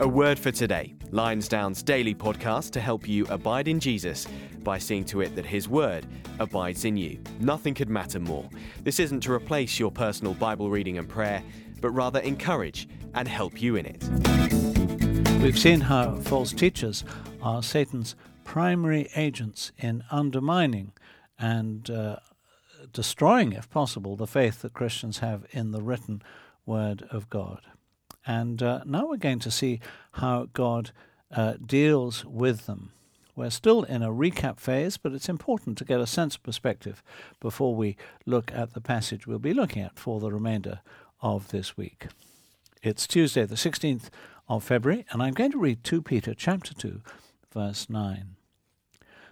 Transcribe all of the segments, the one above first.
A word for today Lionsdown's daily podcast to help you abide in Jesus by seeing to it that His Word abides in you. Nothing could matter more. This isn't to replace your personal Bible reading and prayer, but rather encourage and help you in it. We've seen how false teachers are Satan's primary agents in undermining and uh, destroying, if possible, the faith that Christians have in the written Word of God. And uh, now we're going to see how God uh, deals with them. We're still in a recap phase, but it's important to get a sense of perspective before we look at the passage we'll be looking at for the remainder of this week. It's Tuesday, the 16th of February, and I'm going to read 2 Peter chapter 2, verse 9.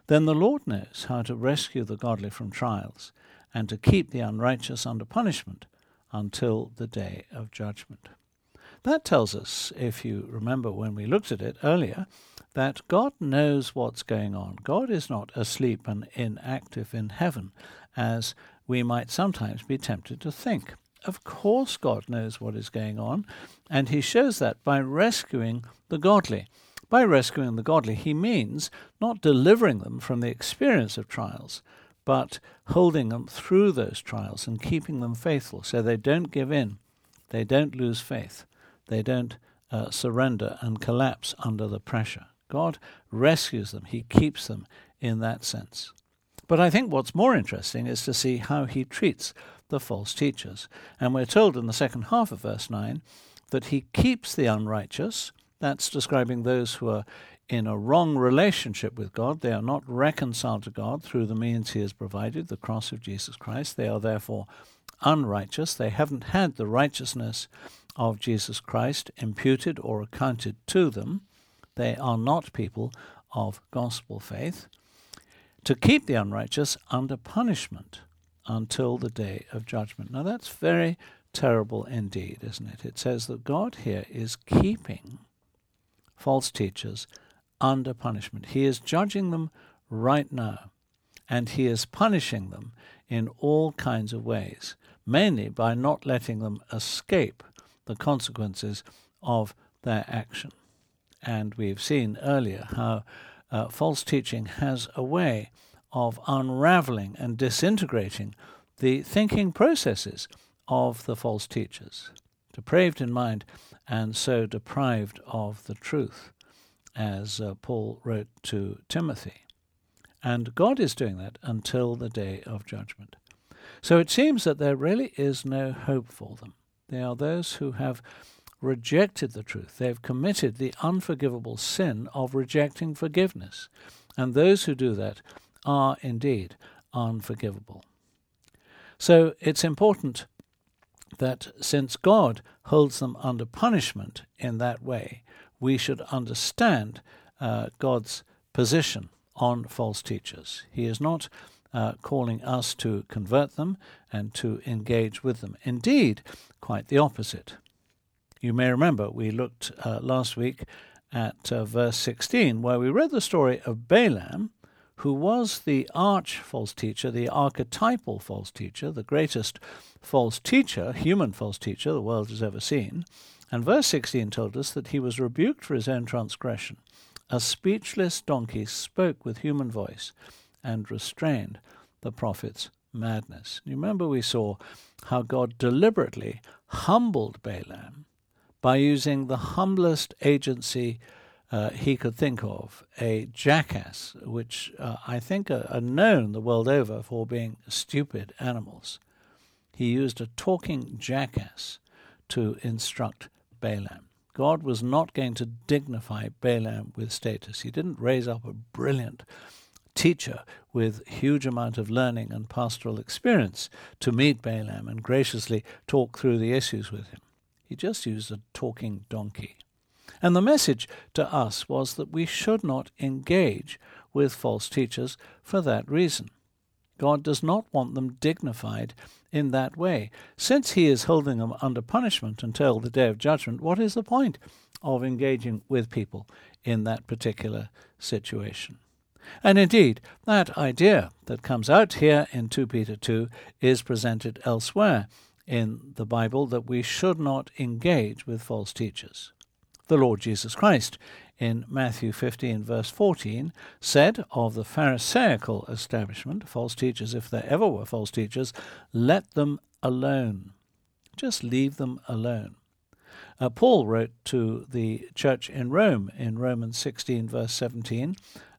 Then the Lord knows how to rescue the godly from trials and to keep the unrighteous under punishment until the day of judgment. That tells us, if you remember when we looked at it earlier, that God knows what's going on. God is not asleep and inactive in heaven, as we might sometimes be tempted to think. Of course, God knows what is going on, and He shows that by rescuing the godly. By rescuing the godly, He means not delivering them from the experience of trials, but holding them through those trials and keeping them faithful so they don't give in, they don't lose faith, they don't uh, surrender and collapse under the pressure. God rescues them, He keeps them in that sense. But I think what's more interesting is to see how He treats the false teachers. And we're told in the second half of verse 9 that He keeps the unrighteous. That's describing those who are in a wrong relationship with God. They are not reconciled to God through the means He has provided, the cross of Jesus Christ. They are therefore unrighteous. They haven't had the righteousness of Jesus Christ imputed or accounted to them. They are not people of gospel faith. To keep the unrighteous under punishment until the day of judgment. Now that's very terrible indeed, isn't it? It says that God here is keeping false teachers under punishment. He is judging them right now, and He is punishing them in all kinds of ways, mainly by not letting them escape the consequences of their action. And we've seen earlier how uh, false teaching has a way of unraveling and disintegrating the thinking processes of the false teachers, depraved in mind and so deprived of the truth, as uh, Paul wrote to Timothy. And God is doing that until the day of judgment. So it seems that there really is no hope for them. They are those who have rejected the truth. They have committed the unforgivable sin of rejecting forgiveness. And those who do that are indeed unforgivable. So it's important that since God holds them under punishment in that way, we should understand uh, God's position on false teachers. He is not uh, calling us to convert them and to engage with them. Indeed, quite the opposite. You may remember we looked uh, last week at uh, verse 16, where we read the story of Balaam, who was the arch false teacher, the archetypal false teacher, the greatest false teacher, human false teacher the world has ever seen. And verse 16 told us that he was rebuked for his own transgression. A speechless donkey spoke with human voice and restrained the prophet's madness. You remember we saw how God deliberately humbled Balaam by using the humblest agency uh, he could think of, a jackass, which uh, I think are, are known the world over for being stupid animals. He used a talking jackass to instruct Balaam. God was not going to dignify Balaam with status. He didn't raise up a brilliant teacher with huge amount of learning and pastoral experience to meet Balaam and graciously talk through the issues with him. He just used a talking donkey. And the message to us was that we should not engage with false teachers for that reason. God does not want them dignified in that way. Since He is holding them under punishment until the day of judgment, what is the point of engaging with people in that particular situation? And indeed, that idea that comes out here in 2 Peter 2 is presented elsewhere in the Bible that we should not engage with false teachers. The Lord Jesus Christ in Matthew 15, verse 14, said of the Pharisaical establishment, false teachers, if there ever were false teachers, let them alone. Just leave them alone. Uh, Paul wrote to the church in Rome in Romans 16, verse 17,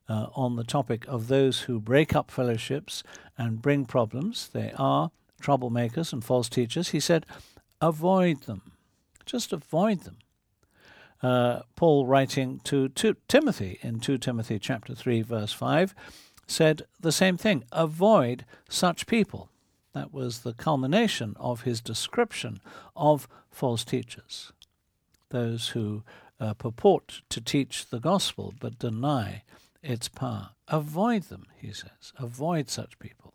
uh, on the topic of those who break up fellowships and bring problems. They are troublemakers and false teachers. He said, avoid them. Just avoid them. Uh, Paul, writing to, to Timothy in 2 Timothy chapter 3, verse 5, said the same thing avoid such people. That was the culmination of his description of false teachers, those who uh, purport to teach the gospel but deny its power. Avoid them, he says. Avoid such people.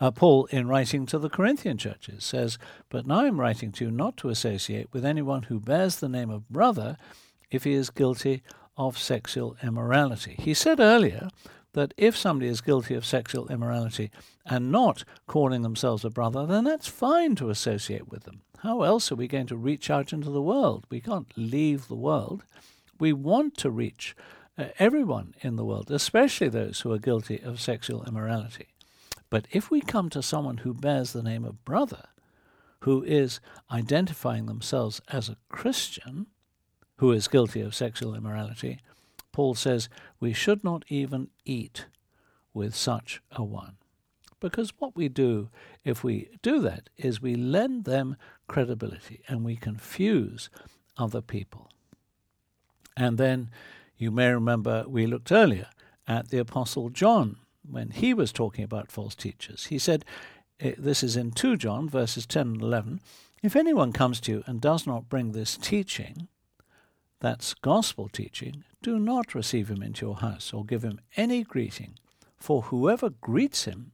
Uh, Paul, in writing to the Corinthian churches, says, But now I'm writing to you not to associate with anyone who bears the name of brother if he is guilty of sexual immorality. He said earlier that if somebody is guilty of sexual immorality and not calling themselves a brother, then that's fine to associate with them. How else are we going to reach out into the world? We can't leave the world. We want to reach uh, everyone in the world, especially those who are guilty of sexual immorality. But if we come to someone who bears the name of brother, who is identifying themselves as a Christian, who is guilty of sexual immorality, Paul says we should not even eat with such a one. Because what we do if we do that is we lend them credibility and we confuse other people. And then you may remember we looked earlier at the Apostle John when he was talking about false teachers. He said, eh, this is in 2 John, verses 10 and 11, if anyone comes to you and does not bring this teaching, that's gospel teaching, do not receive him into your house or give him any greeting, for whoever greets him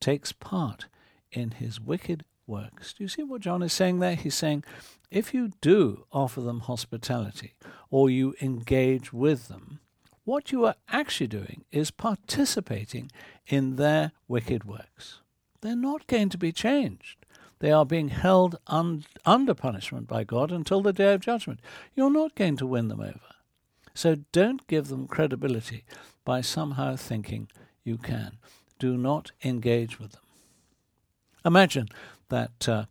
takes part in his wicked works. Do you see what John is saying there? He's saying, if you do offer them hospitality or you engage with them, what you are actually doing is participating in their wicked works. They're not going to be changed. They are being held un- under punishment by God until the day of judgment. You're not going to win them over. So don't give them credibility by somehow thinking you can. Do not engage with them. Imagine that uh,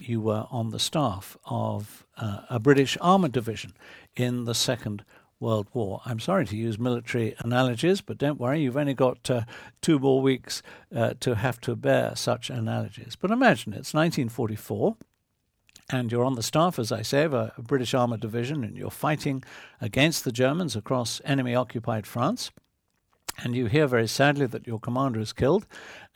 you were on the staff of uh, a British armoured division in the Second World War. I'm sorry to use military analogies, but don't worry, you've only got uh, two more weeks uh, to have to bear such analogies. But imagine it's 1944 and you're on the staff, as I say, of a, British armoured division, and you're fighting against the Germans across enemy occupied France. And you hear very sadly that your commander is killed,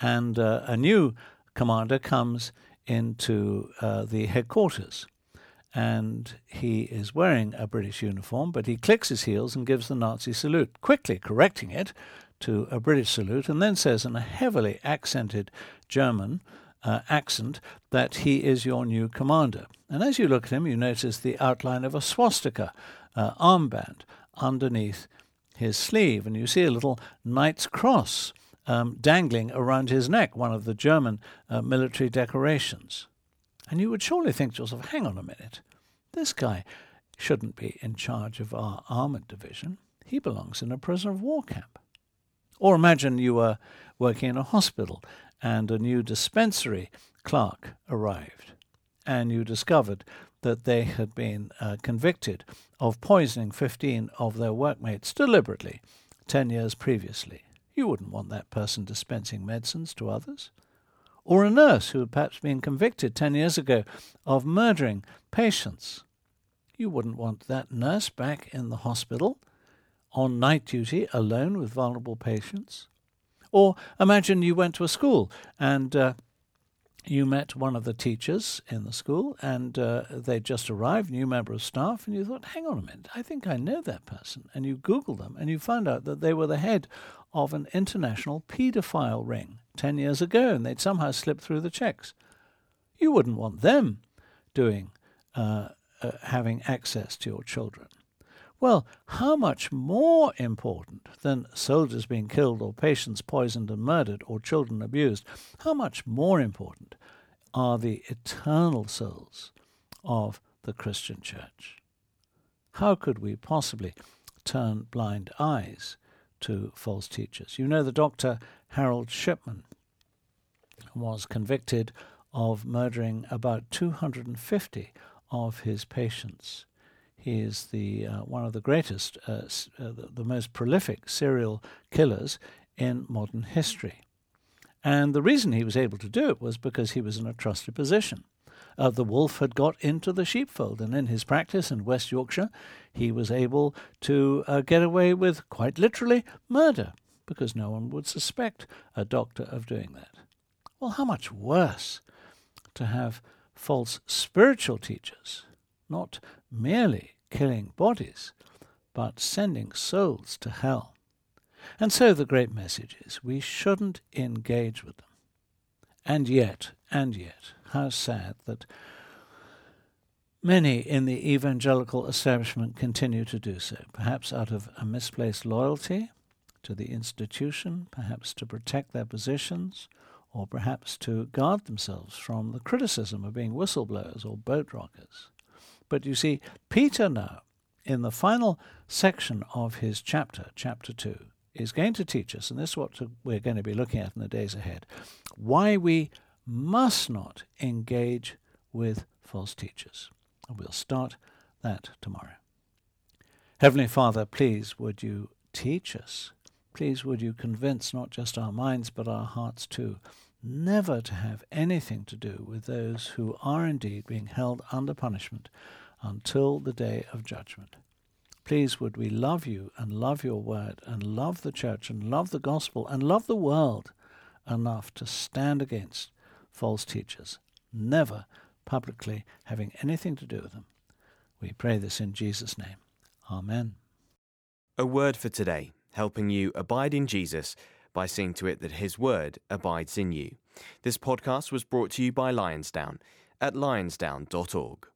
and uh, a new commander comes into uh, the headquarters and he is wearing a British uniform, but he clicks his heels and gives the Nazi salute, quickly correcting it to a British salute, and then says in a heavily accented German uh, accent that he is your new commander. And as you look at him, you notice the outline of a swastika uh, armband underneath his sleeve, and you see a little knight's cross um, dangling around his neck, one of the German uh, military decorations. And you would surely think to yourself, hang on a minute, this guy shouldn't be in charge of our armored division. He belongs in a prisoner of war camp. Or imagine you were working in a hospital and a new dispensary clerk arrived, and you discovered that they had been uh, convicted of poisoning 15 of their workmates deliberately 10 years previously. You wouldn't want that person dispensing medicines to others or a nurse who had perhaps been convicted 10 years ago of murdering patients. You wouldn't want that nurse back in the hospital on night duty alone with vulnerable patients. Or imagine you went to a school and uh, you met one of the teachers in the school and uh, they'd just arrived, new member of staff, and you thought, hang on a minute, I think I know that person. And you Google them and you found out that they were the head of an international paedophile ring 10 years ago and they'd somehow slipped through the checks. You wouldn't want them doing, uh, uh, having access to your children. Well, how much more important than soldiers being killed or patients poisoned and murdered or children abused, how much more important are the eternal souls of the Christian church? How could we possibly turn blind eyes to false teachers? You know, the doctor Harold Shipman was convicted of murdering about 250 of his patients. He is the uh, one of the greatest, uh, uh, the, the most prolific serial killers in modern history. And the reason he was able to do it was because he was in a trusted position. Uh, the wolf had got into the sheepfold, and in his practice in West Yorkshire, he was able to uh, get away with quite literally murder because no one would suspect a doctor of doing that. Well, how much worse to have false spiritual teachers, not merely killing bodies, but sending souls to hell. And so the great message is we shouldn't engage with them. And yet, and yet, how sad that many in the evangelical establishment continue to do so, perhaps out of a misplaced loyalty to the institution, perhaps to protect their positions, or perhaps to guard themselves from the criticism of being whistleblowers or boat rockers. But you see, Peter now, in the final section of his chapter, chapter 2, is going to teach us, and this is what we're going to be looking at in the days ahead, why we must not engage with false teachers. And we'll start that tomorrow. Heavenly Father, please would you teach us? Please would you convince not just our minds but our hearts too, never to have anything to do with those who are indeed being held under punishment until the day of judgment. Please would we love you and love your word and love the church and love the gospel and love the world enough to stand against false teachers, never publicly having anything to do with them. We pray this in Jesus' name. Amen. A word for today, helping you abide in Jesus by seeing to it that his word abides in you. This podcast was brought to you by Lionsdown at lionsdown.org.